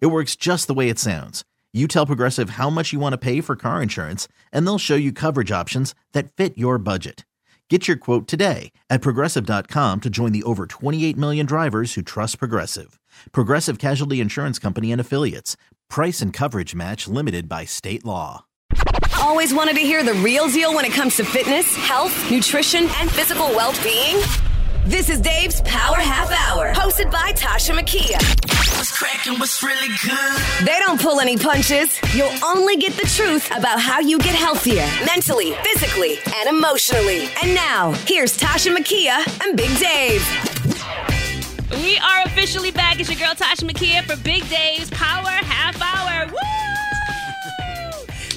It works just the way it sounds. You tell Progressive how much you want to pay for car insurance, and they'll show you coverage options that fit your budget. Get your quote today at progressive.com to join the over 28 million drivers who trust Progressive. Progressive Casualty Insurance Company and Affiliates. Price and coverage match limited by state law. Always wanted to hear the real deal when it comes to fitness, health, nutrition, and physical well being? This is Dave's Power Half Hour, hosted by Tosha Makia. What's cracking? What's really good? They don't pull any punches. You'll only get the truth about how you get healthier mentally, physically, and emotionally. And now, here's Tosha Makia and Big Dave. We are officially back. It's your girl Tosha Makia for Big Dave's Power Half Hour. Woo!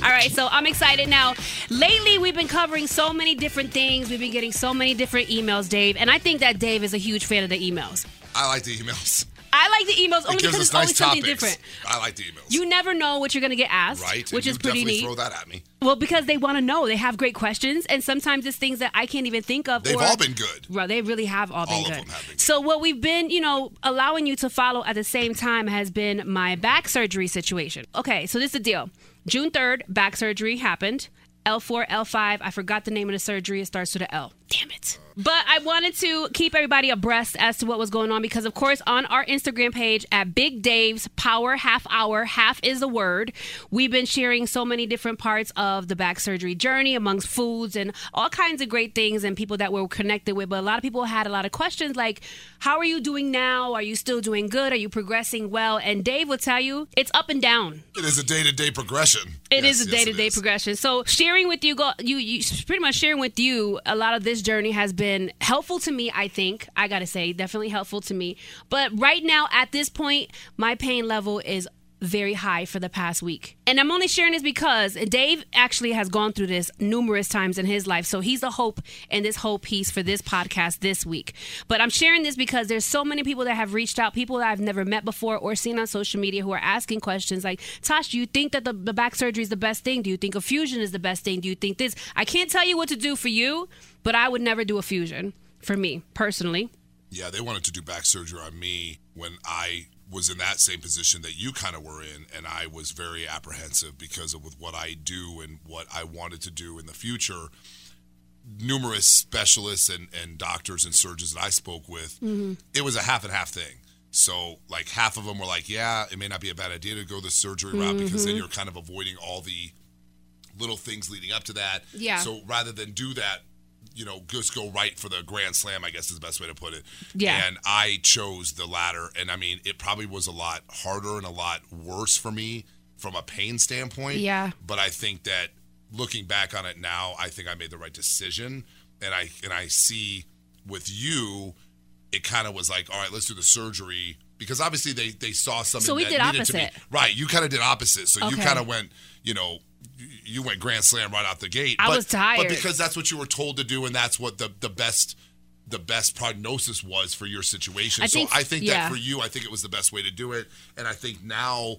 All right, so I'm excited now. Lately, we've been covering so many different things. We've been getting so many different emails, Dave, and I think that Dave is a huge fan of the emails. I like the emails. I like the emails only It because us it's always nice something different. I like the emails. You never know what you're going to get asked, right? which is pretty definitely neat. throw that at me. Well, because they want to know. They have great questions, and sometimes it's things that I can't even think of. They've or, all been good. Well, they really have all been All of good. them have been good. So what we've been, you know, allowing you to follow at the same time has been my back surgery situation. Okay, so this is the deal. June 3rd, back surgery happened. L4, L5. I forgot the name of the surgery. It starts with a L. Damn it. But I wanted to keep everybody abreast as to what was going on because, of course, on our Instagram page at Big Dave's Power Half Hour, half is the word, we've been sharing so many different parts of the back surgery journey amongst foods and all kinds of great things and people that we're connected with. But a lot of people had a lot of questions like, How are you doing now? Are you still doing good? Are you progressing well? And Dave will tell you it's up and down. It is a day-to-day progression. It Yes, is a day to day progression. So sharing with you, go you you pretty much sharing with you a lot of this journey has been helpful to me. I think I gotta say, definitely helpful to me. But right now, at this point, my pain level is very high for the past week. And I'm only sharing this because Dave actually has gone through this numerous times in his life. So he's a hope in this whole piece for this podcast this week. But I'm sharing this because there's so many people that have reached out, people that I've never met before or seen on social media who are asking questions like, Tosh, do you think that the, the back surgery is the best thing? Do you think a fusion is the best thing? Do you think this? I can't tell you what to do for you, but I would never do a fusion for me personally. Yeah, they wanted to do back surgery on me when I was in that same position that you kind of were in, and I was very apprehensive because of with what I do and what I wanted to do in the future. Numerous specialists and, and doctors and surgeons that I spoke with, mm-hmm. it was a half and half thing. So, like, half of them were like, yeah, it may not be a bad idea to go the surgery route because then mm-hmm. you're kind of avoiding all the little things leading up to that. Yeah. So, rather than do that, you know, just go right for the grand slam, I guess is the best way to put it. Yeah. And I chose the latter. And I mean, it probably was a lot harder and a lot worse for me from a pain standpoint. Yeah. But I think that looking back on it now, I think I made the right decision. And I and I see with you, it kind of was like, all right, let's do the surgery. Because obviously they, they saw something So we did needed to be opposite. right. You kind of did opposite. So you kind of went, you know, you went grand slam right out the gate. I but, was tired. but because that's what you were told to do, and that's what the the best the best prognosis was for your situation. I so think- I think yeah. that for you, I think it was the best way to do it. And I think now,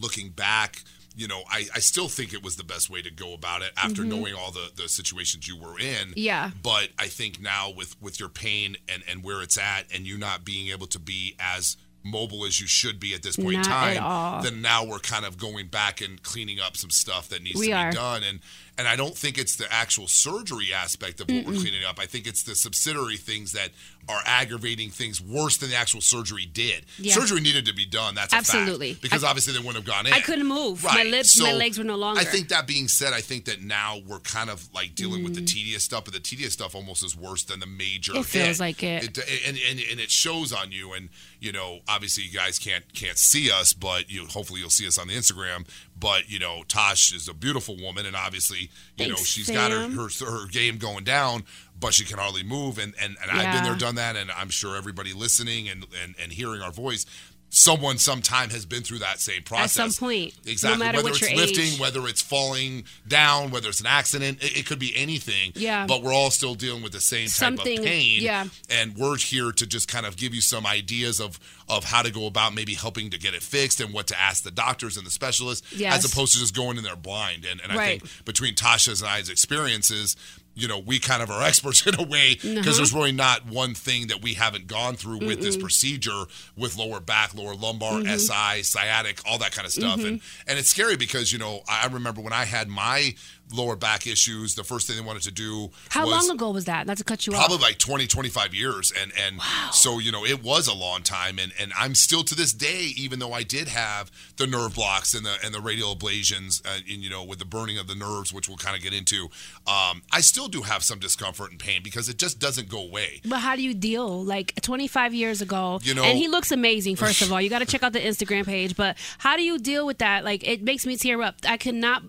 looking back, you know, I, I still think it was the best way to go about it after knowing all the, the situations you were in. Mm-hmm. Yeah. But I think now with with your pain and and where it's at, and you not being able to be as mobile as you should be at this point Not in time, then now we're kind of going back and cleaning up some stuff that needs We to are. be done. And and I don't think it's the actual surgery aspect of what we're cleaning up. I think it's the subsidiary things that are aggravating things worse than the actual surgery did. Yeah. Surgery needed to be done. That's a fact. Absolutely. because I- obviously they wouldn't have gone in. I couldn't move. My lips- my legs were no longer. I think that being said, I think that now we're kind of like dealing with the tedious stuff, but the tedious stuff almost is worse than the major. Mm. It feels hit. like it. and, and and it shows on you. And you know, obviously, you guys can't can't see us, but you hopefully you'll see us on the Instagram. But you know, Tosh is a beautiful woman, and obviously, you know, Thanks, she's got her, her her game going down, but she can hardly move. And and, and I've been there, done that, and I'm sure everybody listening and and, and hearing our voice. Someone sometime has been through that same process. At some point. Exactly. No matter whether what it's your lifting, age. whether it's falling down, whether it's an accident, it, it could be anything. Yeah. But we're all still dealing with the same type Something- of pain. yeah. And we're here to just kind of give you some ideas of of how to go about maybe helping to get it fixed and what to ask the doctors and the specialists Yes. as opposed to just going in there blind. And and I Right. think between Tosha's and I's experiences, you know, we kind of are experts in a way because Uh-huh. there's really not one thing that we haven't gone through with this procedure with lower back, lower lumbar, Mm-hmm. SI, sciatic, all that kind of stuff. And and it's scary because, you know, I remember when I had my lower back issues, the first thing they wanted to do How long ago was that? Not to cut you probably off. Probably like 20 25 years and and so you know it was a long time and and i'm still to this day even though i did have the nerve blocks and the and the radial ablations uh, and you know with the burning of the nerves which we'll kind of get into um i still do have some discomfort and pain because it just doesn't go away But how do you deal? Like 25 years ago, You know- and he looks amazing. First of all, you got to check out the Instagram page. But how do you deal with that? Like it makes me tear up. I cannot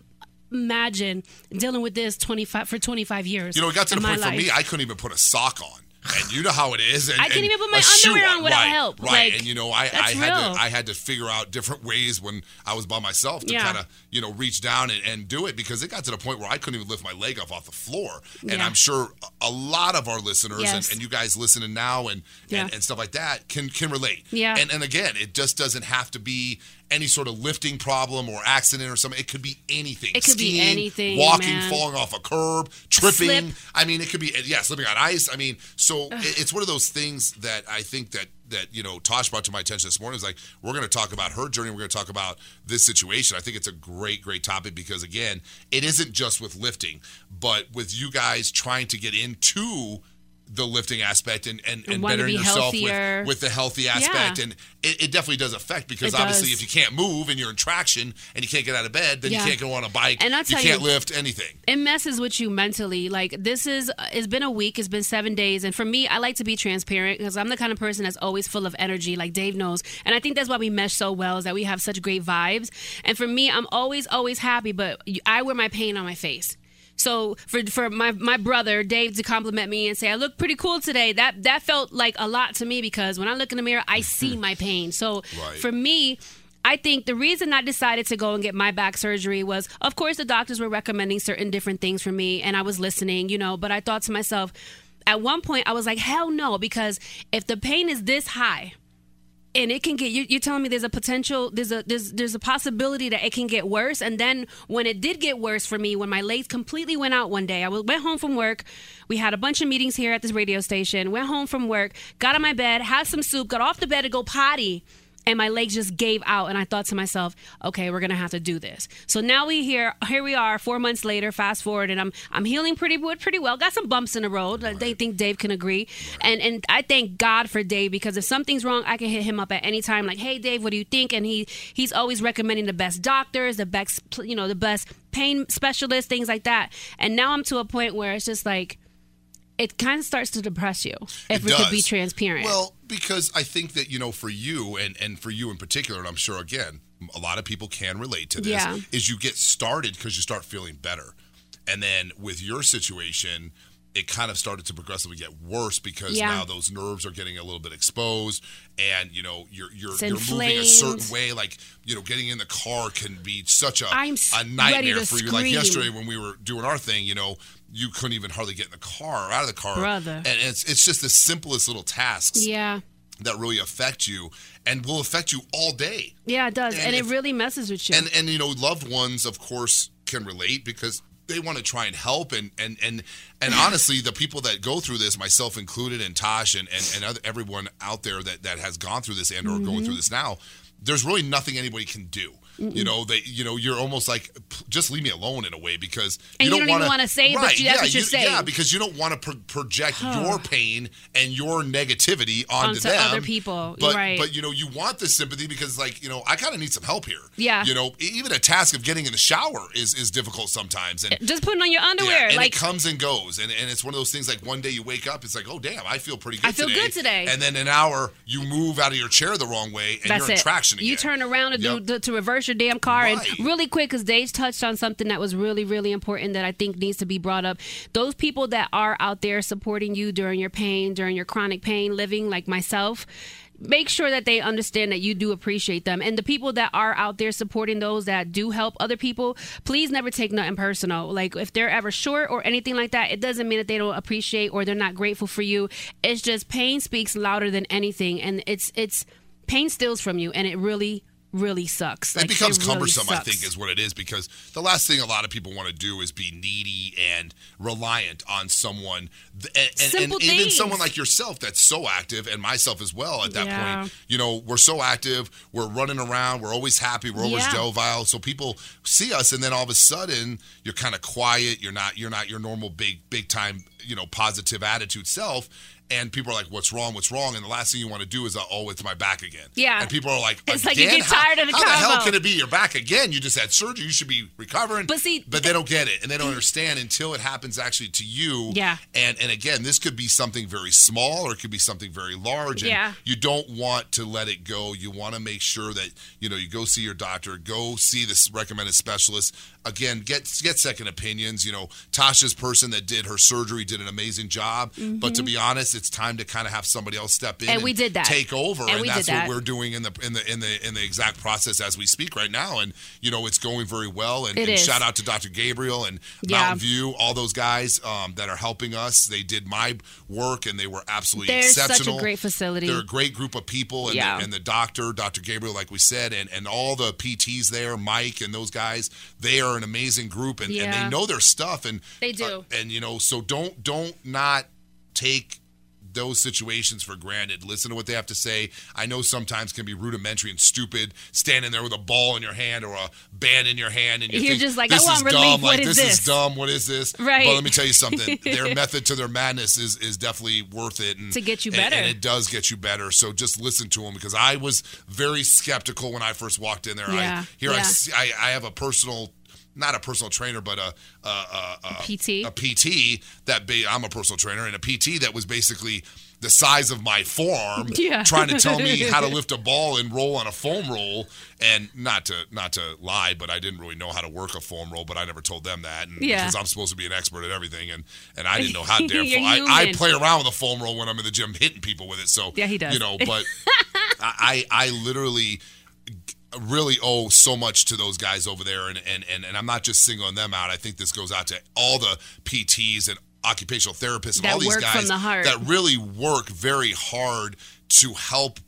imagine dealing with this 25 for 25 years. you know it got to the point for me i couldn't even put a sock on and you know how it is. And, I can't even put my underwear on without right, help. Right, Like, and you know, I, I had real. to I had to figure out different ways when I was by myself to Yeah. kind of you know reach down and, and do it because it got to the point where I couldn't even lift my leg up off the floor. And Yeah. I'm sure a lot of our listeners Yes. and, and you guys listening now and, Yeah. and and stuff like that can can relate. Yeah. And and again, it just doesn't have to be any sort of lifting problem or accident or something. It could be anything. It could be Skiing, anything, Walking, man. falling off a curb, tripping. Slip. I mean, it could be yeah, slipping on ice. I mean, so it- it's one of those things that I think that that you know Tosh brought to my attention this morning. Is like we're going to talk about her journey. We're going to talk about this situation. I think it's a great, great topic because again, it isn't just with lifting, but with you guys trying to get into the lifting aspect and and, and bettering be yourself healthier. with, with the healthy aspect Yeah. and it, it definitely does affect because It obviously does. if you can't move and you're in traction and you can't get out of bed then Yeah. you can't go on a bike And I'll you can't you- lift anything it messes with you mentally. Like this is it's been a week, it's been 7 days and for me I like to be transparent because I'm the kind of person that's always full of energy like Dave knows. And I think that's why we mesh so well is that we have such great vibes. And for me I'm always always happy but I wear my pain on my face. So for for my my brother Dave to compliment me and say I look pretty cool today, that that felt like a lot to me because when I look in the mirror, I see my pain. So Right. for me, I think the reason I decided to go and get my back surgery was, of course, the doctors were recommending certain different things for me, and I was listening, you know. But I thought to myself, at one point, I was like, hell no, because if the pain is this high, and it can get you, you're telling me there's a potential there's a there's there's a possibility that it can get worse. And then when it did get worse for me when my legs completely went out one day i went home from work. We had a bunch of meetings here at this radio station went home from work got on my bed had some soup got off the bed to go potty and my legs just gave out and i thought to myself okay we're gonna have to do this. So now we here here we are four months later fast forward and i'm i'm healing pretty good pretty well. Got some bumps in the road i they think dave can agree. And and i thank god for dave because if something's wrong i can hit him up at any time like hey dave what do you think? And he he's always recommending the best doctors the best you know the best pain specialists things like that. And now i'm to a point where it's just like it kind of starts to depress you if It we could be transparent. Well, because I think that you know, for you and and for you in particular, and I'm sure again, a lot of people can relate to this. Yeah. Is you get started because you start feeling better, and then with your situation. It kind of started to progressively get worse because Yeah. now those nerves are getting a little bit exposed, and you know you're you're you're moving a certain way. Like you know, getting in the car can be such a I'm a nightmare for you. Like yesterday when we were doing our thing, you know, you couldn't even hardly get in the car or out of the car, Brother. And it's it's just the simplest little tasks yeah that really affect you and will affect you all day. Yeah, it does, And and, if- it really messes with you. And and you know, loved ones of course can relate because they want to try and help and and and and honestly, the people that go through this, myself included, and Tosh and and, and other, everyone out there that that has gone through this and or Mm-hmm. going through this now, there's really nothing anybody can do. You know, they you know, you're almost like just leave me alone in a way because And you don't, don't even wanna, wanna say it, but you- that's yeah, what you're you- saying. Yeah, because you don't want to pro- project your pain and your negativity onto, Onto them. other people, But right. but you know, you want the sympathy because like, you know, I kind of need some help here. Yeah. You know, even a task of getting in the shower is is difficult sometimes and eh, Just putting on your underwear, yeah, and like it comes and goes, and, and it's one of those things. Like one day you wake up, it's like, oh damn, I feel pretty good. I feel today. good today. And then an hour, you move out of your chair the wrong way, and that's you're in it. traction again. You turn around and Yep. do to, to reverse your damn car, Right. and really quick because Dave touched on something that was really really important that I think needs to be brought up. Those people that are out there supporting you during your pain, during your chronic pain, living like myself. make sure that they understand that you do appreciate them. And the people that are out there supporting those that do help other people, please never take nothing personal. Like if they're ever short or anything like that, it doesn't mean that they don't appreciate or they're not grateful for you. It's just pain speaks louder than anything, and it's it's pain steals from you, and it really really sucks. It becomes really cumbersome, I think, is what it is, because the last thing a lot of people want to do is be needy and reliant on someone, and, and, and even someone like yourself that's so active, and myself as well. At that Yeah. point, you know, we're so active, we're running around, we're always happy, we're always Yeah. jovial. So people see us, and then all of a sudden, you're kind of quiet. You're not, you're not your normal big, big time, you know, positive attitude self. And people are like, "What's wrong? What's wrong?" And the last thing you want to do is, uh, "Oh, it's my back again." Yeah. And people are like, It's like you "Again? get How- tired of the How the hell can it be? You're back again. You just had surgery. You should be recovering." But see- but they don't get it, and they don't understand until it happens actually to you. Yeah. And and again, this could be something very small, or it could be something very large. And Yeah. You don't want to let it go. You want to make sure that you know you go see your doctor, go see this recommended specialist. Again, get get second opinions. You know, Tosha's person that did her surgery did an amazing job. But to be honest, it's time to kind of have somebody else step in Mm-hmm. And we did that. take over, And and, that's that. what we're doing in the in the in the in the exact process as we speak right now. And you know, it's going very well. And, and shout out to Dr. Gabriel and Yeah. Mountain View, all those guys um, that are helping us. They did my work, and they were absolutely exceptional. They're such a great facility. They're a great group of people, and, Yeah. the, and the doctor, Dr. Gabriel, like we said, and and all the PTs there, Mike and those guys. They are an amazing group, and, and they know their stuff. And They do. uh, and you know, so don't don't not take those situations for granted. Listen to what they have to say. I know sometimes can be rudimentary and stupid, standing there with a ball in your hand or a band in your hand, and you You're think, just like, I this want is relief. dumb. What like is this, is dumb. What is this? Right. But let me tell you something. their method to their madness is is definitely worth it. And, To get you better. and it does get you better. So just listen to them because I was very skeptical when I first walked in there. Yeah, I here I yeah. see- I, I have a personal. Not a personal trainer, but a a, a, a PT? A PT that ba- I'm a personal trainer, and a PT that was basically the size of my forearm, Yeah. trying to tell me how to lift a ball and roll on a foam roll. And not to not to lie, but I didn't really know how to work a foam roll. But I never told them that, and Yeah. because I'm supposed to be an expert at everything, and and I didn't know how dare. I, I play around with a foam roll when I'm in the gym hitting people with it. So Yeah, he does. You know, but I I literally really owe so much to those guys over there and, and and and I'm not just singling them out. I think this goes out to all the PTs and occupational therapists and That all these guys the that really work very hard to help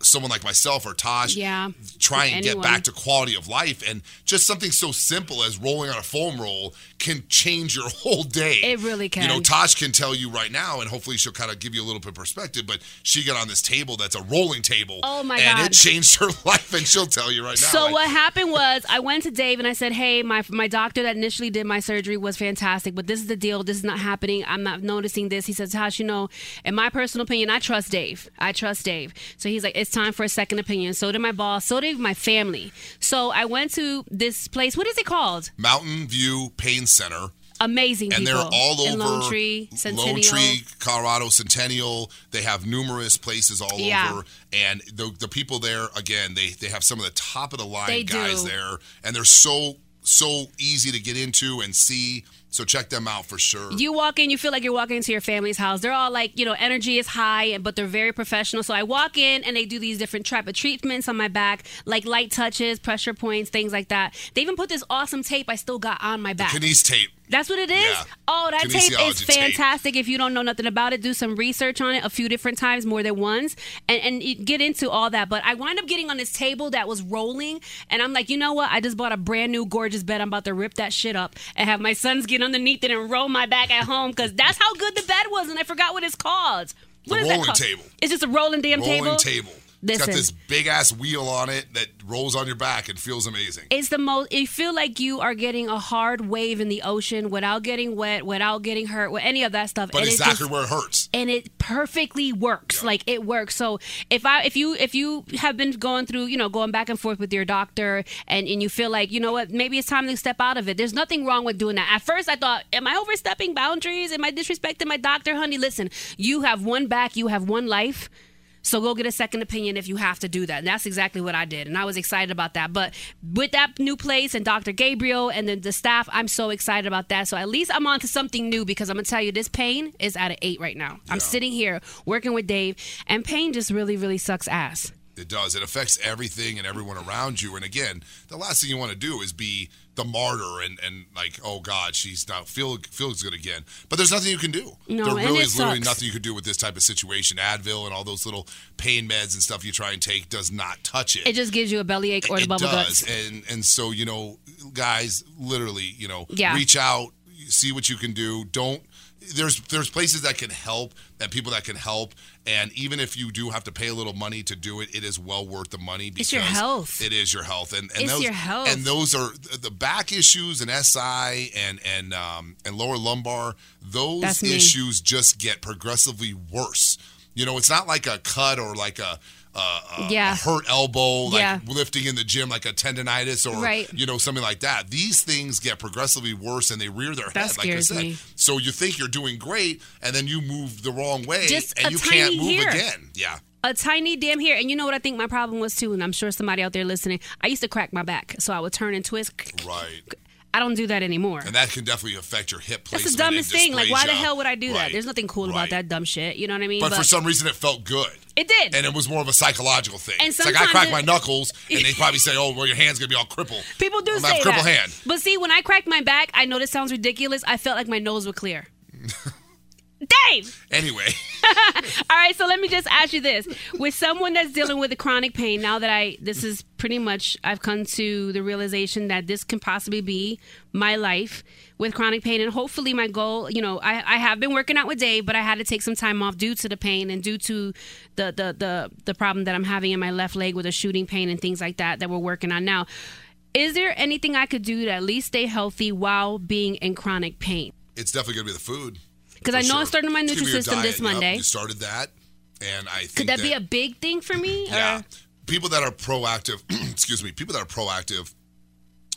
someone like myself or Tosh Yeah, try and get back to quality of life and just something so simple as rolling on a foam roll can change your whole day. It really can. You know, Tosh can tell you right now, and hopefully she'll kind of give you a little bit of perspective. But she got on this table that's a rolling table. Oh, my God and God. it changed her life, and she'll tell you right now. So like, what happened was I went to Dave and I said, "Hey, my my doctor that initially did my surgery was fantastic, but this is the deal. This is not happening. I'm not noticing this." He says, "Tosh, you know, in my personal opinion, I trust Dave. I trust Dave." So he's like, "It's time for a second opinion." So did my boss. So did my family. So I went to this place. What is it called? Mountain View Pain Center. Amazing and people. they're all over Lone Tree, Centennial. Lone Tree, Colorado, Centennial. They have numerous places all Yeah. over, and the the people there again, they they have some of the top of the line They guys do. there, and they're so so easy to get into and see. So check them out for sure. You walk in, you feel like you're walking into your family's house. They're all like, you know, energy is high, but they're very professional. So I walk in and they do these different type of treatments on my back, like light touches, pressure points, things like that. They even put this awesome tape I still got on my back. Kinesio tape. That's what it is. Yeah. Oh, that tape is Kinesiology tape. fantastic. If you don't know nothing about it, do some research on it a few different times, more than once, and and get into all that. But I wind up getting on this table that was rolling, and I'm like, you know what? I just bought a brand new gorgeous bed. I'm about to rip that shit up and have my sons get underneath it and roll my back at home because that's how good the bed was, and I forgot what it's called. What The is that rolling called? table. It's just a rolling damn Rolling table. Rolling table. It's got this big ass wheel on it that rolls on your back and feels amazing. It's the most. You feel like you are getting a hard wave in the ocean without getting wet, without getting hurt, with any of that stuff. But and exactly just- where it hurts. and it perfectly works. Like it works. So if i if you if you have been going through you know going back and forth with your doctor and and you feel like you know what maybe it's time to step out of it. There's nothing wrong with doing that. At first i thought am i overstepping boundaries? Am i disrespecting my doctor honey? Listen you have one back. You have one life So go get a second opinion if you have to do that. And that's exactly what I did. And I was excited about that. But with that new place and Dr. Gabriel and then the staff, I'm so excited about that. So at least I'm on to something new because I'm going to tell you this pain is at an eight right now. I'm sitting here working with Dave, and pain just really, really sucks ass. It does. It affects everything and everyone around you. And again, the last thing you want to do is be the martyr and, and like, oh God, she's not feel feels good again. But there's nothing you can do. No, there and really is literally nothing you can do with this type of situation. Advil and all those little pain meds and stuff you try and take does not touch it. It just gives you a bellyache or the it bubble does. guts. And and so, you know, guys, literally, you know, Yeah. reach out, see what you can do. Don't there's there's places that can help and people that can help and even if you do have to pay a little money to do it it is well worth the money because It's your health. it is your health and, and It's those your health. and those are the back issues and SI and and um and lower lumbar those issues just get progressively worse you know it's not like a cut or like a uh, a, Yeah. hurt elbow, like Yeah. lifting in the gym, like a tendonitis or Right. you know something like that. These things get progressively worse and they rear their That head. Like I said, me. so you think you're doing great, and then you move the wrong way, Just and you can't move hair. again. Yeah, a tiny damn hair. And you know what I think my problem was too, and I'm sure somebody out there listening. I used to crack my back, so I would turn and twist. right. I don't do that anymore. And that can definitely affect your hip placement. That's the dumbest thing. Like, why the hell would I do that? There's nothing cool about that dumb shit. You know what I mean? But, for some reason, it felt good. It did. And it was more of a psychological thing. And it's like I sometimes crack it- my knuckles, and they probably say, "Oh, well, your hand's gonna be all crippled." People do I'm say that. hand. But see, when I cracked my back, I know this sounds ridiculous. I felt like my nose would clear. Dave! Anyway, All right, so let me just ask you this: with someone that's dealing with a chronic pain, now that I this is pretty much I've come to the realization that this can possibly be my life with chronic pain, and hopefully my goal, you know, I, I have been working out with Dave, but I had to take some time off due to the pain and due to the the the the problem that I'm having in my left leg with a shooting pain and things like that that we're working on now. Is there anything I could do to at least stay healthy while being in chronic pain? it's definitely gonna be the food. 'Cause I know I started my Nutrisystem this Monday. you started that, and I think Could that, be a big thing for me? Yeah. Or- People that are proactive, excuse me, people that are proactive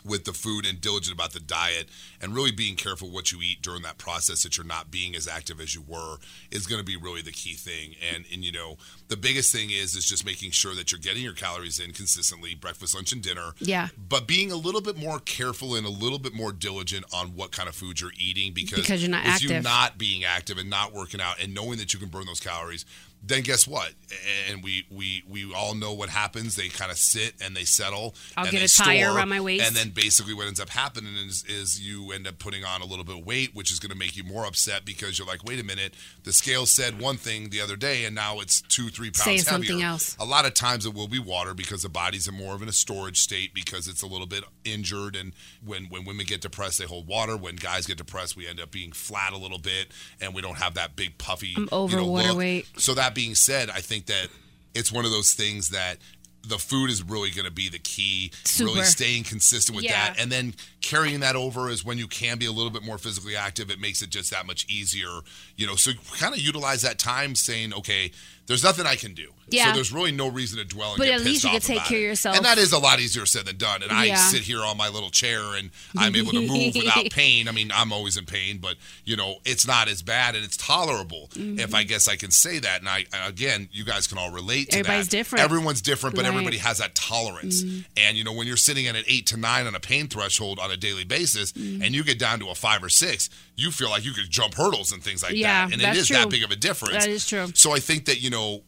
with the food and diligent about the diet and really being careful what you eat during that process that you're not being as active as you were is going to be really the key thing and and you know the biggest thing is is just making sure that you're getting your calories in consistently breakfast lunch and dinner Yeah. but being a little bit more careful and a little bit more diligent on what kind of food you're eating because Because you're not you active. not being active and not working out and knowing that you can burn those calories then guess what and we we we all know what happens they kind of sit and they settle I'll and get a tire around my waist. and then basically what ends up happening is, is you end up putting on a little bit of weight which is going to make you more upset because you're like wait a minute the scale said one thing the other day and now it's two three pounds Saying heavier. something else. a lot of times it will be water because the body's in more of in a storage state because it's a little bit injured and when when women get depressed they hold water when guys get depressed we end up being flat a little bit and we don't have that big puffy I'm over you know, water weight. so that being said i think that it's one of those things that the food is really going to be the key really staying consistent with Yeah. that and then carrying that over is when you can be a little bit more physically active it makes it just that much easier you know? So kind of utilize that time saying okay there's nothing i can do Yeah. so there's really no reason to dwell and But at least you can take care of yourself. and that is a lot easier said than done and i sit here on my little chair and i'm able to move without pain i mean i'm always in pain but you know it's not as bad and it's tolerable Mm-hmm. if i guess i can say that and i again you guys can all relate to Everybody's that different. everyone's different but Right. Mm-hmm. everybody has that tolerance and you know when you're sitting at an eight to nine on a pain threshold on a daily basis Mm-hmm. and you get down to a five or six you feel like you could jump hurdles and things like Yeah, that. And it is true. that big of a difference. That is true. so i think that you know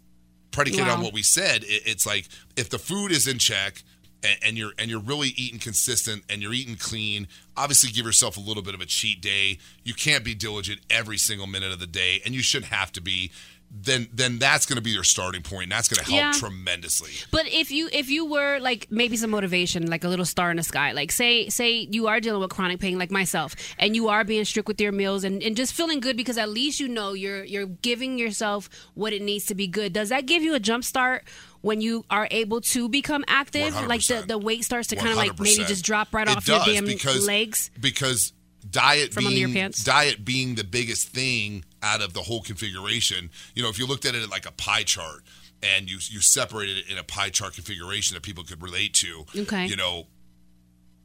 predicated on what we said it, it's like if the food is in check and, and you're and you're really eating consistent and you're eating clean obviously give yourself a little bit of a cheat day. You can't be diligent every single minute of the day and you shouldn't have to be then then that's going to be your starting point and that's going to help Yeah. tremendously But if you if you were like maybe some motivation, like a little star in the sky, like say say you are dealing with chronic pain like myself, and you are being strict with your meals and, and just feeling good because at least you know you're you're giving yourself what it needs to be good. Does that give you a jump start when you are able to become active? Like the, 100%. the weight starts to kind of like maybe just drop right It off your damn because, legs. because diet From being pants? diet being the biggest thing out of the whole configuration you know if you looked at it like a pie chart and you you separated it in a pie chart configuration that people could relate to Okay. you know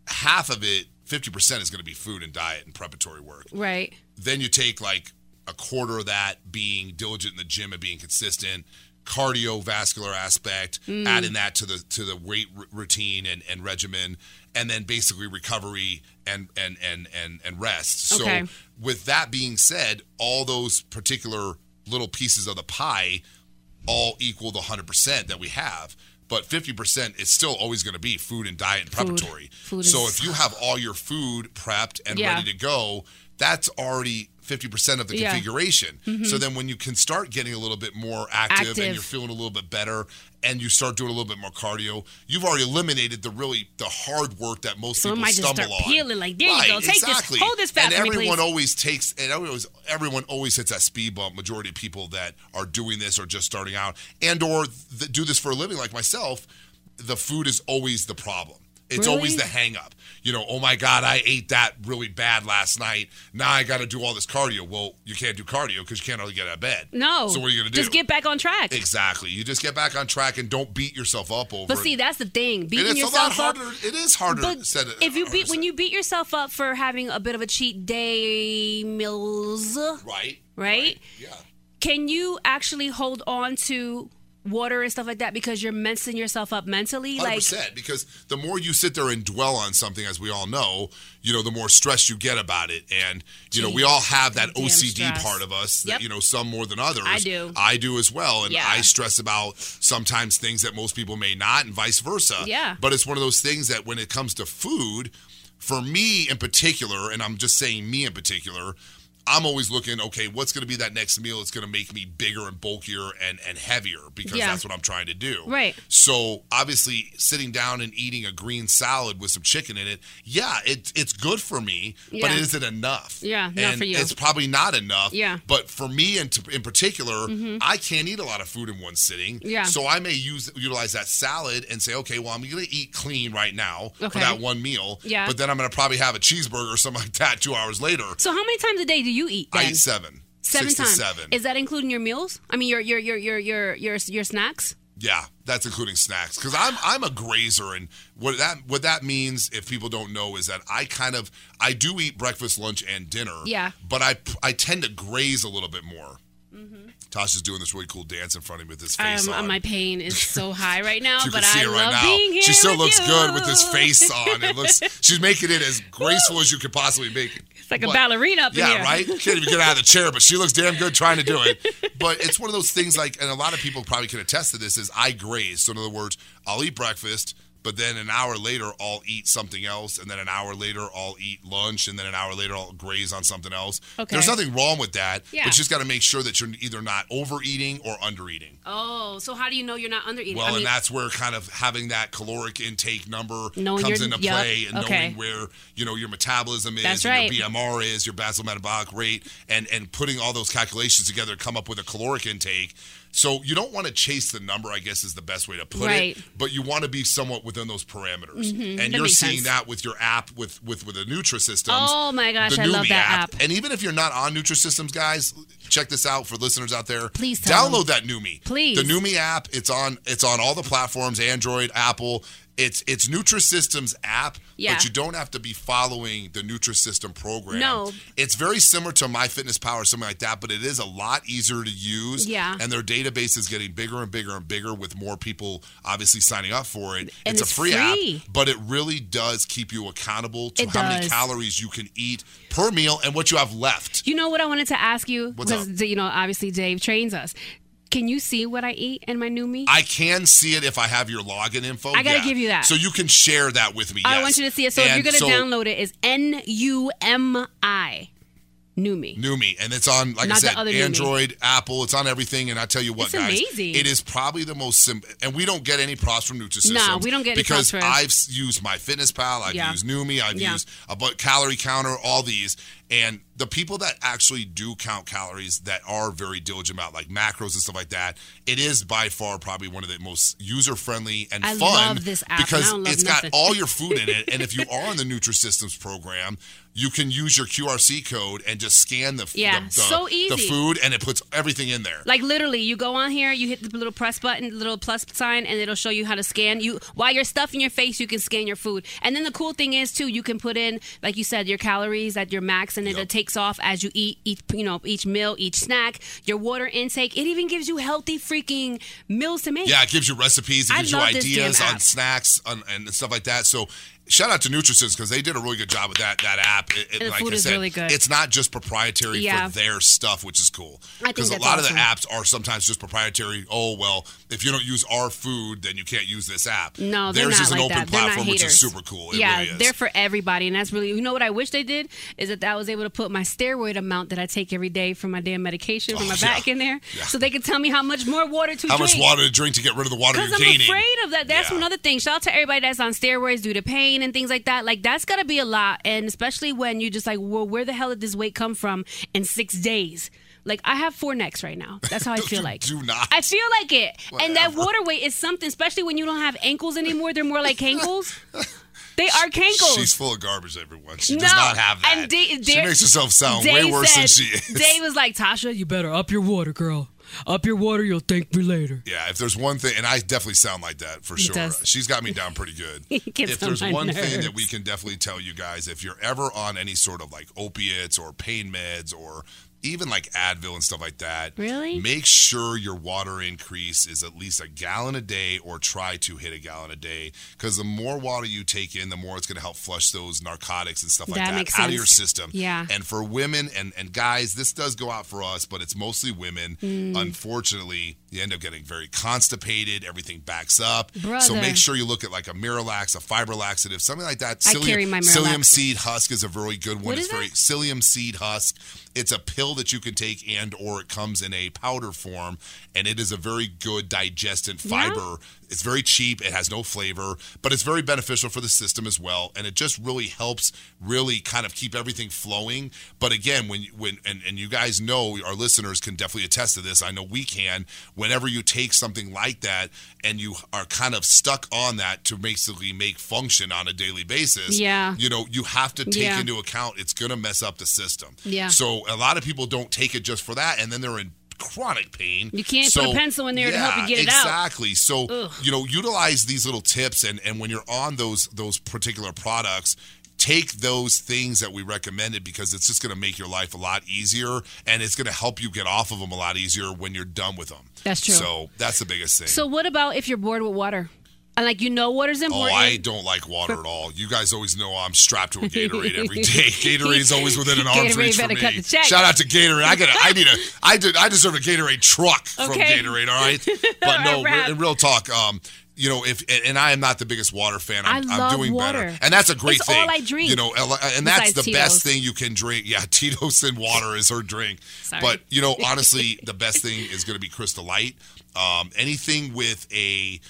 half of it 50% is going to be food and diet and preparatory work Right. then you take like a quarter of that being diligent in the gym and being consistent cardiovascular aspect, Mm. adding that to the to the weight r- routine and, and regimen, and then basically recovery and and and and, and rest. Okay. So with that being said, all those particular little pieces of the pie all equal the 100% that we have. But 50% is still always going to be food and diet and preparatory. Food so is- if you have all your food prepped and Yeah. ready to go, that's already 50% of the Yeah. configuration. So mm-hmm. then when you can start getting a little bit more active, Active. and you're feeling a little bit better and you start doing a little bit more cardio, you've already eliminated the really the hard work that most So people might just stumble start on. peeling, like, there you go, take this- hold this fat And for me, everyone please. always takes and always everyone always hits that speed bump majority of people that are doing this or just starting out and or th- do this for a living like myself the food is always the problem it's Really? always the hang up you know oh my god i ate that really bad last night now i got to do all this cardio well you can't do cardio because you can't really get out of bed No. so what are you gonna do Just get back on track. exactly you just get back on track and don't beat yourself up over But it. see, that's the thing. and Beating it's a lot yourself up. harder it is harder But said if you beat when you beat yourself up for having a bit of a cheat day meals, right right? yeah Can you actually hold on to water and stuff like that because you're messing yourself up mentally? Hundred Like percent. Because the more you sit there and dwell on something, as we all know, you know, the more stress you get about it. And you know, we all have that OCD stress. part of us. That, Yep. you know, some more than others. I do. I do as well. And Yeah. I stress about sometimes things that most people may not, and vice versa. Yeah. But it's one of those things that when it comes to food, for me in particular, and I'm just saying me in particular. I'm always looking, okay, what's going to be that next meal that's going to make me bigger and bulkier and, and heavier because Yeah. that's what I'm trying to do. Right. So obviously, sitting down and eating a green salad with some chicken in it, yeah, it, it's good for me, but is it enough. Yeah, not and for you. It's probably not enough. Yeah. Mm-hmm. But for me, in, in particular, I can't eat a lot of food in one sitting. Yeah. So I may use utilize that salad and say, okay, well, I'm going to eat clean right now for that one meal. Yeah. But then I'm going to probably have a cheeseburger or something like that two hours later. so, how many times a day do you eat? I eat seven. Seven Six times. to seven. Is that including your meals? I mean, your your your your your your your snacks. Yeah, that's including snacks because I'm I'm a grazer, and what that what that means, if people don't know, is that I kind of I do eat breakfast, lunch, and dinner. Yeah. but I I tend to graze a little bit more. Mm-hmm. Tosha's doing this really cool dance in front of me with this face Um, on. my pain is so high right now, but I right love now. being here. she still looks you. good with this face on. It looks she's making it as graceful as you could possibly make it. It's like a ballerina up yeah, here. right. Can't even get out of the chair, but she looks damn good trying to do it. But it's one of those things like, and a lot of people probably can attest to this. Is I graze. So in other words, I'll eat breakfast, but then an hour later I'll eat something else, and then an hour later I'll eat lunch, and then an hour later I'll graze on something else. Okay. There's nothing wrong with that. Yeah. But you just got to make sure that you're either not overeating or undereating. Oh, so how do you know you're not under eating? Well, I mean, and that's where kind of having that caloric intake number comes into yep, play, and okay. knowing where you know your metabolism is, That's right. your BMR is, your basal metabolic rate, and and putting all those calculations together to come up with a caloric intake. So you don't want to chase the number, I guess is the best way to put Right. it. But you want to be somewhat within those parameters, mm-hmm. and That you're seeing sense. that with your app with with with the Nutrisystems. Oh my gosh, I love that app. And even if you're not on Nutrisystems, guys, check this out for listeners out there. Please tell download that Numi. Please. The Numi app. It's on. It's on all the platforms: Android, Apple. It's it's Nutrisystems app, Yeah. but you don't have to be following the Nutrisystem program. No. it's very similar to MyFitnessPal or something like that, but it is a lot easier to use. Yeah. and their database is getting bigger and bigger and bigger with more people obviously signing up for it. And it's, it's a free, free. app, but it really does keep you accountable to It how many calories you can eat per meal and what you have left. You know what I wanted to ask you? Because you know, obviously Dave trains us. Can you see what I eat in my Numi? I can see it if I have your login info. I gotta yeah. give you that. So you can share that with me. I yes. want you to see it. So if you're gonna so- download it, is N U M I, new me. Numi, and it's on, like Not I said. Android, Apple. It's on everything. And I tell you what, It's guys, amazing. it is probably the most simple. And we don't get any props from Nutrisystems. No, we don't get any because. I've used MyFitnessPal, I've Yeah. used Numi, I've Yeah. used a calorie counter, all these, and the people that actually do count calories that are very diligent about like macros and stuff like that, it is by far probably one of the most user friendly and I fun love this app, and I because it's nothing. got all your food in it. And if you are in the Nutrisystems program, you can use your QRC code and just scan the, Yeah, the, the, so the food and it puts everything in there. Like literally, you go on here, you hit the little press button, little plus sign, and it'll show you how to scan. You while you're stuffing your face, you can scan your food. And then the cool thing is too, you can put in, like you said, your calories at your max and Yep. it takes off as you eat each you know each meal, each snack, your water intake. It even gives you healthy freaking meals to make. Yeah, it gives you recipes, it gives you ideas on snacks on, and stuff like that. So shout out to Nutrisys because they did a really good job with that that app. It, it- like food I is said, really good. It's not just proprietary Yeah. for their stuff, which is cool. Because a lot of the apps are sometimes just proprietary. Oh well, if you don't use our food, then you can't use this app. No, they're theirs not is an like open that. They're platform, which is super cool. It yeah, really they're for everybody, and that's really you know what I wish they did is that I was able to put my steroid amount that I take every day for my damn medication for Oh, my yeah. back in there, Yeah. so they can tell me how much more water to How drink. much water to drink to get rid of the water you're I'm gaining? afraid of that. That's another thing. Shout out to everybody that's on steroids due to pain and things like that. Like that's gotta be a lot, and especially when you just like, well, where the hell did this weight come from in six days? Like I have four necks right now. That's how I feel like. do not. I feel like it, and that water weight is something. Especially when you don't have ankles anymore. They're more like cankles. They are cankles. She's full of garbage, everyone. She no, does not have that. And Da- she makes herself sound Dave way worse than she is. Dave was like, Tosha, you better up your water, girl. Up your water, you'll thank me later. Yeah, if there's one thing, and I definitely sound like that for sure. does. She's got me down pretty good. If on there's my one thing that we can definitely tell you guys, if you're ever on any sort of like opiates or pain meds or even like Advil and stuff like that, Really? make sure your water increase is at least a gallon a day or try to hit a gallon a day because the more water you take in, the more it's going to help flush those narcotics and stuff like That that, out of your system. Yeah. And for women and, and guys, this does go out for us, but it's mostly women. Mm. Unfortunately, you end up getting very constipated. Everything backs up. So make sure you look at like a Miralax, a fiber laxative, something like that. I carry my psyllium Miralax. seed husk is a very good one. What it's is very that? psyllium seed husk. It's a pill that you can take and or it comes in a powder form and it is a very good digestant fiber. It's very cheap, it has no flavor, but it's very beneficial for the system as well and it just really helps really kind of keep everything flowing. But again, when you- when and, and you guys know our listeners can definitely attest to this. I know we can. Whenever you take something like that and you are kind of stuck on that to basically make function on a daily basis, Yeah. you know, you have to take Yeah. into account it's going to mess up the system. Yeah. So a lot of people don't take it just for that, and then they're in chronic pain. You can't so, put a pencil in there to help you yeah, get it out. Exactly. So Ugh. you know, utilize these little tips, and and when you're on those those particular products. Take those things that we recommended because it's just going to make your life a lot easier and it's going to help you get off of them a lot easier when you're done with them. That's true. So that's the biggest thing. So what about if you're bored with water? And like you know water's Oh, important. I don't like water at all. You guys always know I'm strapped to a Gatorade every day. Gatorade is always within an arm's Gatorade reach for better me. cut the check. Shout out to Gatorade. I got. I need a. I did. I deserve a Gatorade truck from Okay. Gatorade. All right. But no, in real talk. Um, you know, if and- and I am not the biggest water fan. I'm, I I'm love doing better, and that's a great It's thing. all I drink, You know, and that's besides the best Tito's. thing you can drink. Yeah, Tito's and water is her drink. Sorry. But you know, honestly, the best thing is going to be Crystal Light. Um, anything with a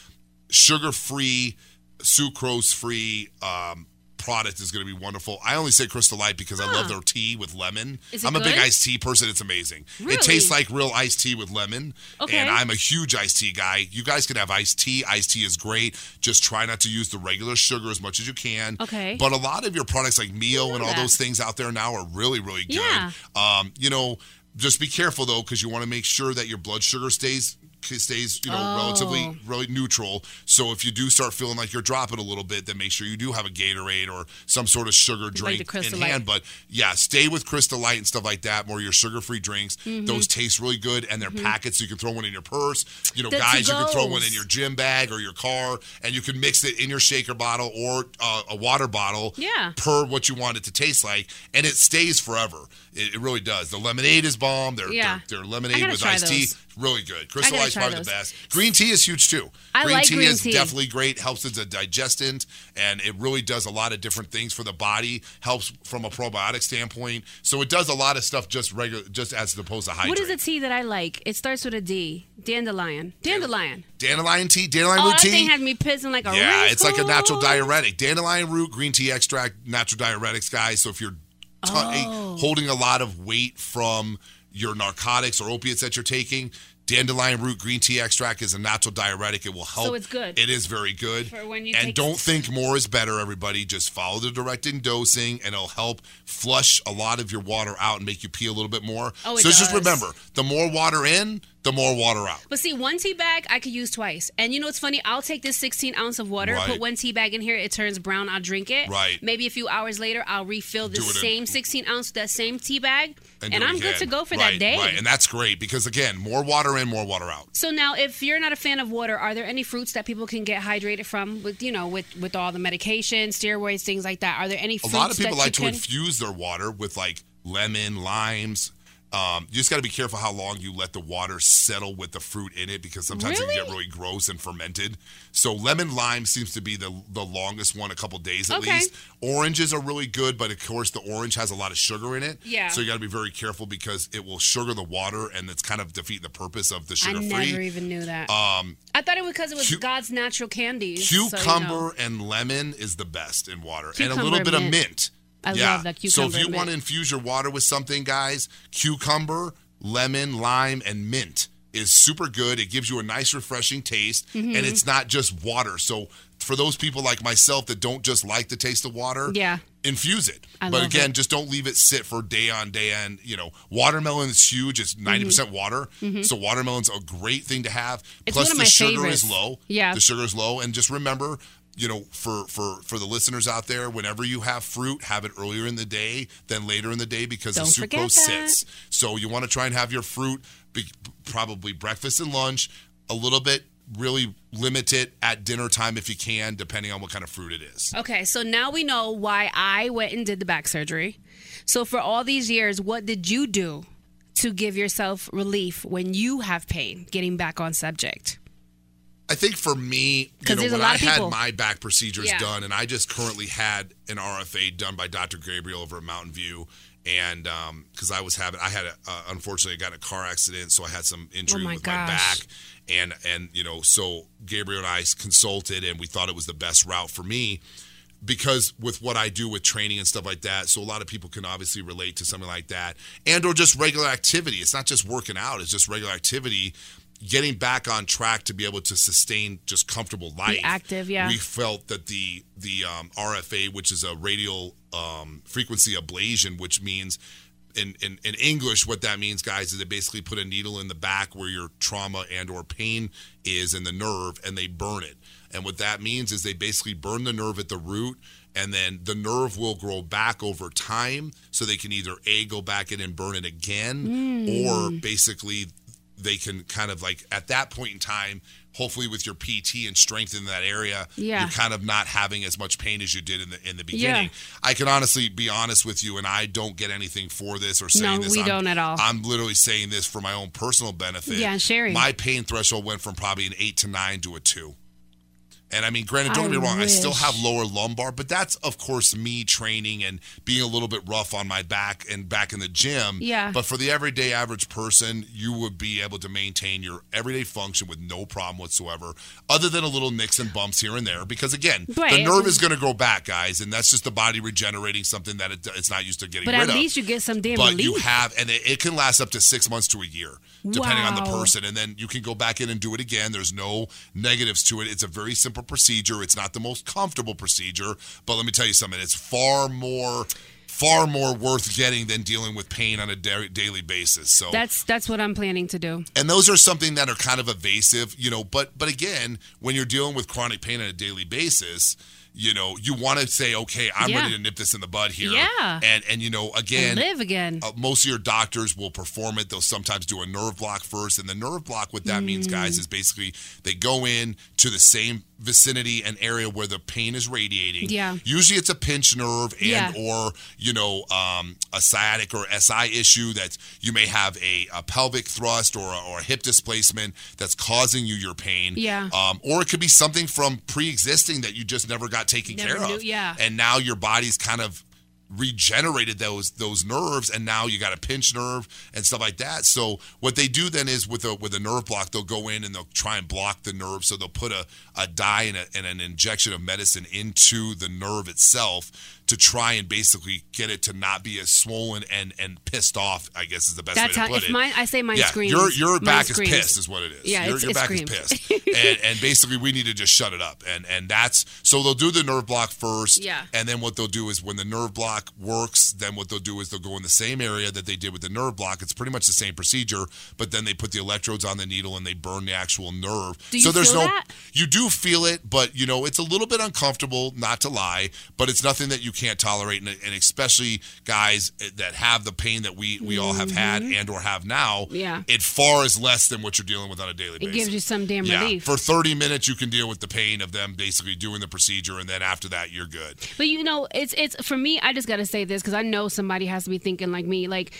sugar-free, sucrose-free um, product is going to be wonderful. I only say Crystal Light because I love their tea with lemon. I'm a big iced tea person. It's amazing. Really? It tastes like real iced tea with lemon. Okay. And I'm a huge iced tea guy. You guys can have iced tea. Iced tea is great. Just try not to use the regular sugar as much as you can. Okay. But a lot of your products like Mio and all that. those things out there now are really, really good. Yeah. Um, you know, just be careful though, because you want to make sure that your blood sugar stays stays you know Oh. relatively really neutral. So if you do start feeling like you're dropping a little bit, then make sure you do have a Gatorade or some sort of sugar drink the in hand. But yeah, stay with Crystal Light and stuff like that. More your sugar-free drinks. Mm-hmm. Those taste really good, and they're packets. So you can throw one in your purse. You know, guys, you can throw one in your gym bag or your car, and you can mix it in your shaker bottle or uh, a water bottle. Yeah. Per what you want it to taste like, and it stays forever. It, it really does. The lemonade is bomb. Their Yeah. their, lemonade with iced tea, those. really good. Crystal gotta Try probably those. the best. Green tea is huge too. I green like tea green is tea. definitely great. Helps as a digestant, and it really does a lot of different things for the body. Helps from a probiotic standpoint. So it does a lot of stuff just regular, just as opposed to hydrate. What is the tea that I like? It starts with a D. Dandelion. Dandelion. Dandelion tea, dandelion Oh, root tea. thing had me pissing like a yeah, it's like a natural diuretic. Dandelion root, green tea extract, natural diuretics, guys. So if you're t- Oh. holding a lot of weight from your narcotics or opiates that you're taking, dandelion root green tea extract is a natural diuretic. It will help. So it's good. It is very good. For when you and don't think more is better, everybody. Just follow the directing dosing, and it'll help flush a lot of your water out and make you pee a little bit more. Oh, it so just remember, the more water in, the more water out. But see, one tea bag I could use twice. And you know what's funny? I'll take this 16 ounce of water, Right. put one tea bag in here, it turns brown, I'll drink it. Right. Maybe a few hours later, I'll refill the it in- same 16 ounce, with that same tea bag, and, it I'm good to go for right, that day. Right, and that's great because again, more water in, more water out. So now, if you're not a fan of water, are there any fruits that people can get hydrated from? With you know, with with all the medication, steroids, things like that. Are there any A lot of people like to can? infuse their water with like lemon, limes. Um, you just got to be careful how long you let the water settle with the fruit in it because sometimes it can get Really? really gross and fermented. So lemon lime seems to be the the longest one, a couple days at Okay. least. Oranges are really good, but of course the orange has a lot of sugar in it. Yeah. So you got to be very careful because it will sugar the water and it's kind of defeating the purpose of the sugar free. I never even knew that. Um, I thought it was because it was cu- God's natural candies. so, you know. cucumber and lemon is the best in water, and a little bit of mint. I yeah. love that So if you want to infuse your water with something, guys, cucumber, lemon, lime, and mint is super good. It gives you a nice, refreshing taste, Mm-hmm. and it's not just water. So for those people like myself that don't just like the taste of water, Yeah. infuse it. I but again, it. just don't leave it sit for day on day on. You know, watermelon is huge. It's 90 Mm-hmm. percent water. So watermelon's a great thing to have. It's Plus the sugar is low. Yeah. The sugar is low. And just remember, you know, for for for the listeners out there, whenever you have fruit, have it earlier in the day than later in the day because Don't the sucrose sits. So you want to try and have your fruit be, probably breakfast and lunch a little bit really limit it at dinner time if you can depending on what kind of fruit it is. Okay, so now we know why I went and did the back surgery. So for all these years, what did you do to give yourself relief when you have pain? Getting back on subject. I think for me, you know, when I had my back procedures Yeah. done, and I just currently had an RFA done by Dr. Gabriel over at Mountain View, and because I was having, I had, a, uh, unfortunately, I got in a car accident, so I had some injury Oh my with my back, and and you know, so Gabriel and I consulted, and we thought it was the best route for me. Because with what I do with training and stuff like that, so a lot of people can obviously relate to something like that, and or just regular activity. It's not just working out; it's just regular activity getting back on track to be able to sustain just comfortable life. active, yeah. We felt that the the um, RFA, which is a radial um, frequency ablation, which means in, in in English, what that means, guys, is they basically put a needle in the back where your trauma and or pain is in the nerve, and they burn it. And what that means is they basically burn the nerve at the root, and then the nerve will grow back over time, so they can either a go back in and burn it again, or basically they can kind of like at that point in time hopefully with your pt and strength in that area Yeah. you're kind of not having as much pain as you did in the in the beginning i can honestly be honest with you and i don't get anything for this or saying No, this we I'm, don't at all. i'm literally saying this for my own personal benefit Yeah, and sharing. my pain threshold went from probably an eight to nine to a two and I mean, granted, don't I get me wrong, I still have lower lumbar, but that's, of course, me training and being a little bit rough on my back and back in the gym. Yeah. But for the everyday average person, you would be able to maintain your everyday function with no problem whatsoever, other than a little nicks and bumps here and there. Because again, the nerve is going to grow back, guys, and that's just the body regenerating something that it, it's not used to getting But rid at of. least you get some damn but relief. you have, and it, it can last up to six months to a year, depending on the person. And then you can go back in and do it again. There's no negatives to it. It's a very simple procedure. It's not the most comfortable procedure, but let me tell you something. It's far more, far more worth getting than dealing with pain on a da- daily basis. So That's that's what I'm planning to do. and those are something that are kind of evasive, you know. But but again, when you're dealing with chronic pain on a daily basis, you know, you want to say, okay, I'm Yeah. ready to nip this in the bud here. Yeah. And and you know, again, And live again. uh, most of your doctors will perform it. They'll sometimes do a nerve block first, and the nerve block, what that means, guys, Mm. is basically they go in to the same vicinity and area where the pain is radiating. Yeah. Usually, it's a pinched nerve and Yeah. or you know um, a sciatic or SI issue that you may have a, a pelvic thrust or a, or a hip displacement that's causing you your pain. Yeah. Um, or it could be something from pre-existing that you just never got taken Never care knew- of. yeah. And now your body's kind of regenerated those those nerves and now you got a pinch nerve and stuff like that. So what they do then is with a with a nerve block they'll go in and they'll try and block the nerve. So they'll put a, a dye and, a, and an injection of medicine into the nerve itself to try and basically get it to not be as swollen and and pissed off i guess is the best That's way how to put if it mine I say mine yeah, screams. your your back screams. is pissed is what it is Yeah, your, it's- your back screams. is pissed and and basically we need to just shut it up and and that's so they'll do the nerve block first Yeah. and then what they'll do is when the nerve block works, then what they'll do is they'll go in the same area that they did with the nerve block. It's pretty much the same procedure, but then they put the electrodes on the needle and they burn the actual nerve. Do you so there's feel no that? you do feel it, but you know it's a little bit uncomfortable, not to lie, but it's nothing that you can't tolerate, and, and especially guys that have the pain that we we all have had and or have now. Mm-hmm. Yeah. it far is less than what you're dealing with on a daily It basis. It gives you some damn yeah, relief. for 30 minutes you can deal with the pain of them basically doing the procedure, and then after that you're good. But you know, it's it's for me. I just got to say this because I know somebody has to be thinking like me. Like,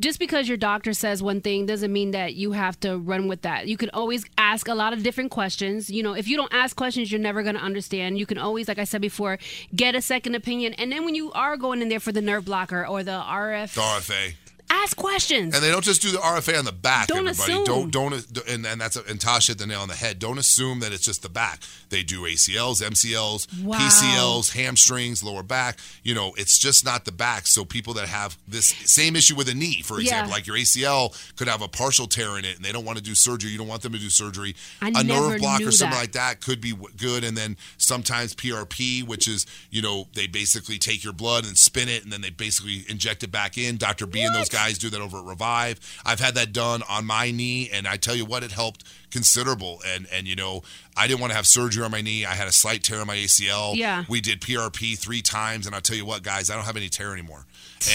just because your doctor says one thing doesn't mean that you have to run with that. You can always ask a lot of different questions. You know, if you don't ask questions, you're never going to understand. You can always, like I said before, get a second opinion. And then when you are going in there for the nerve blocker or the RF, The RFA. Ask questions. And they don't just do the RFA on the back, Don't everybody. assume. Don't don't and, and that's and Tosh hit the nail on the head. Don't assume that it's just the back. They do ACLs, MCLs, Wow. PCLs, hamstrings, lower back. You know, it's just not the back. So people that have this same issue with a knee, for example, Yeah. like your ACL could have a partial tear in it, and they don't want to do surgery. You don't want them to do surgery. I a never nerve block knew or something that. like that could be w- good. And then sometimes PRP, which is you know they basically take your blood and spin it, and then they basically inject it back in. Dr. B and those guys do that over at Revive. I've had that done on my knee, and I tell you what, it helped considerable. And and you know, I didn't want to have surgery on my knee. I had a slight tear in my ACL. Yeah. we did PRP three times, and I'll tell you what, guys, I don't have any tear anymore.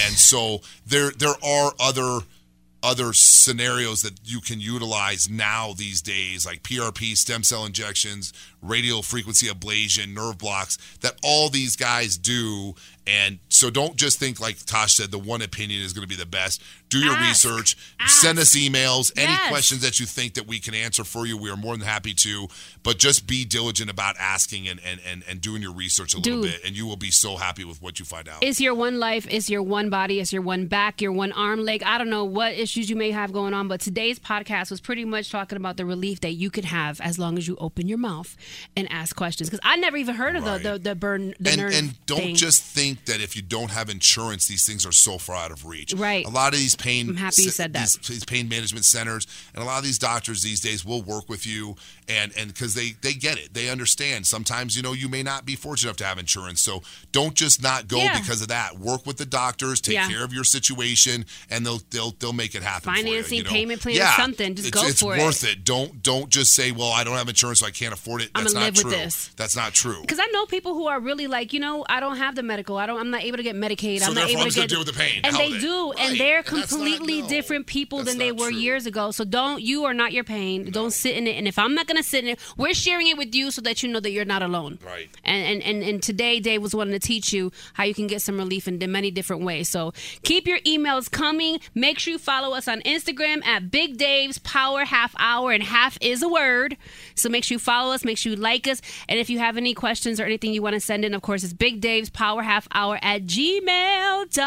And so there there are other other scenarios that you can utilize now these days, like PRP, stem cell injections, radial frequency ablation, nerve blocks, that all these guys do. And so don't just think, like Tosh said, the one opinion is going to be the best. Do your Ask. research, Ask. send us emails, any questions that you think that we can answer for you. We are more than happy to, but just be diligent about asking and, and, and, and doing your research a little Dude. bit, and you will be so happy with what you find out. Is your one life, Is your one body, Is your one back, your one arm, leg. I don't know what issues you may have going on, but today's podcast was pretty much talking about the relief that you could have as long as you open your mouth and ask questions. Because I never even heard of Right. the, the the burn the and, nerve and don't thing. just think that if you don't have insurance, these things are so far out of reach. Right. A lot of these pain. I'm happy you said that. These, these pain management centers and a lot of these doctors these days will work with you, and and because they they get it, they understand. Sometimes you know you may not be fortunate enough to have insurance, so don't just not go Yeah. because of that. Work with the doctors, take Yeah. care of your situation, and they'll they'll they'll make it happen. for you, Financing, you know? payment plan, yeah, something. Just it's, go it's for it. worth it. Don't don't just say, well, I don't have insurance, so I can't afford it. That's not live with true. this. That's not true. because I know people who are really like, you know, I don't have the medical. I don't. I'm not able to get Medicaid. So I'm not able to get. deal with the pain. And they do, Right. and they're And that's not- completely no. different people That's than they were true. years ago. So don't. You are not your pain. Don't sit in it. And if I'm not gonna sit in it, we're sharing it with you so that you know that you're not alone. Right. And and and, and today, Dave was wanting to teach you how you can get some relief in many different ways. So keep your emails coming. Make sure you follow us on Instagram at Big Dave's Power Half Hour, and half is a word. So make sure you follow us. Make sure you like us. And if you have any questions or anything you want to send in, of course, it's Big Dave's Power Half Hour at gmail.com.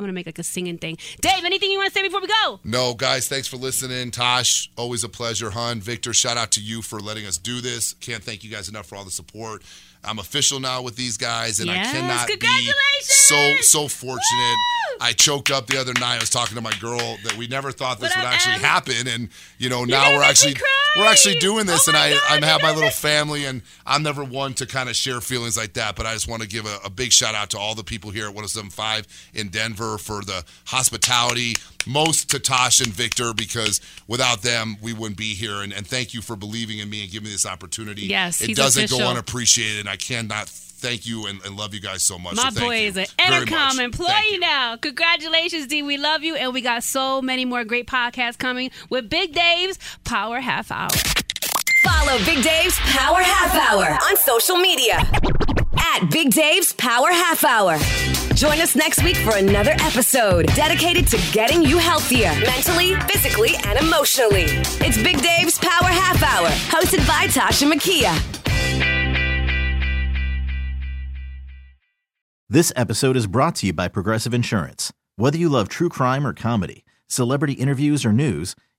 I'm gonna make like a singing thing. Dave, anything you want to say before we go? No, guys, thanks for listening. Tosh, always a pleasure. Hun, Victor, shout out to you for letting us do this. Can't thank you guys enough for all the support. I'm official now with these guys, and Yes, I cannot be so so fortunate. I choked up the other night. I was talking to my girl that we never thought this What would up, actually Em? happen, and you know now we're actually! We're actually doing this, Oh and I God, I have my little family, and I'm never one to kind of share feelings like that. But I just want to give a, a big shout out to all the people here at 107.5 in Denver for the hospitality. Most to Tosh and Victor because without them we wouldn't be here. And, and thank you for believing in me and giving me this opportunity. Yes, it doesn't official. go unappreciated, and I cannot thank you and, and love you guys so much. My So boy you is an Entercom employee now. Congratulations, D. We love you. And we got so many more great podcasts coming with Big Dave's Power Half Hour. Follow Big Dave's Power Half Hour on social media at Big Dave's Power Half Hour. Join us next week for another episode dedicated to getting you healthier mentally, physically, and emotionally. It's Big Dave's Power Half Hour, hosted by Tosha Makia. This episode is brought to you by Progressive Insurance. Whether you love true crime or comedy, celebrity interviews or news,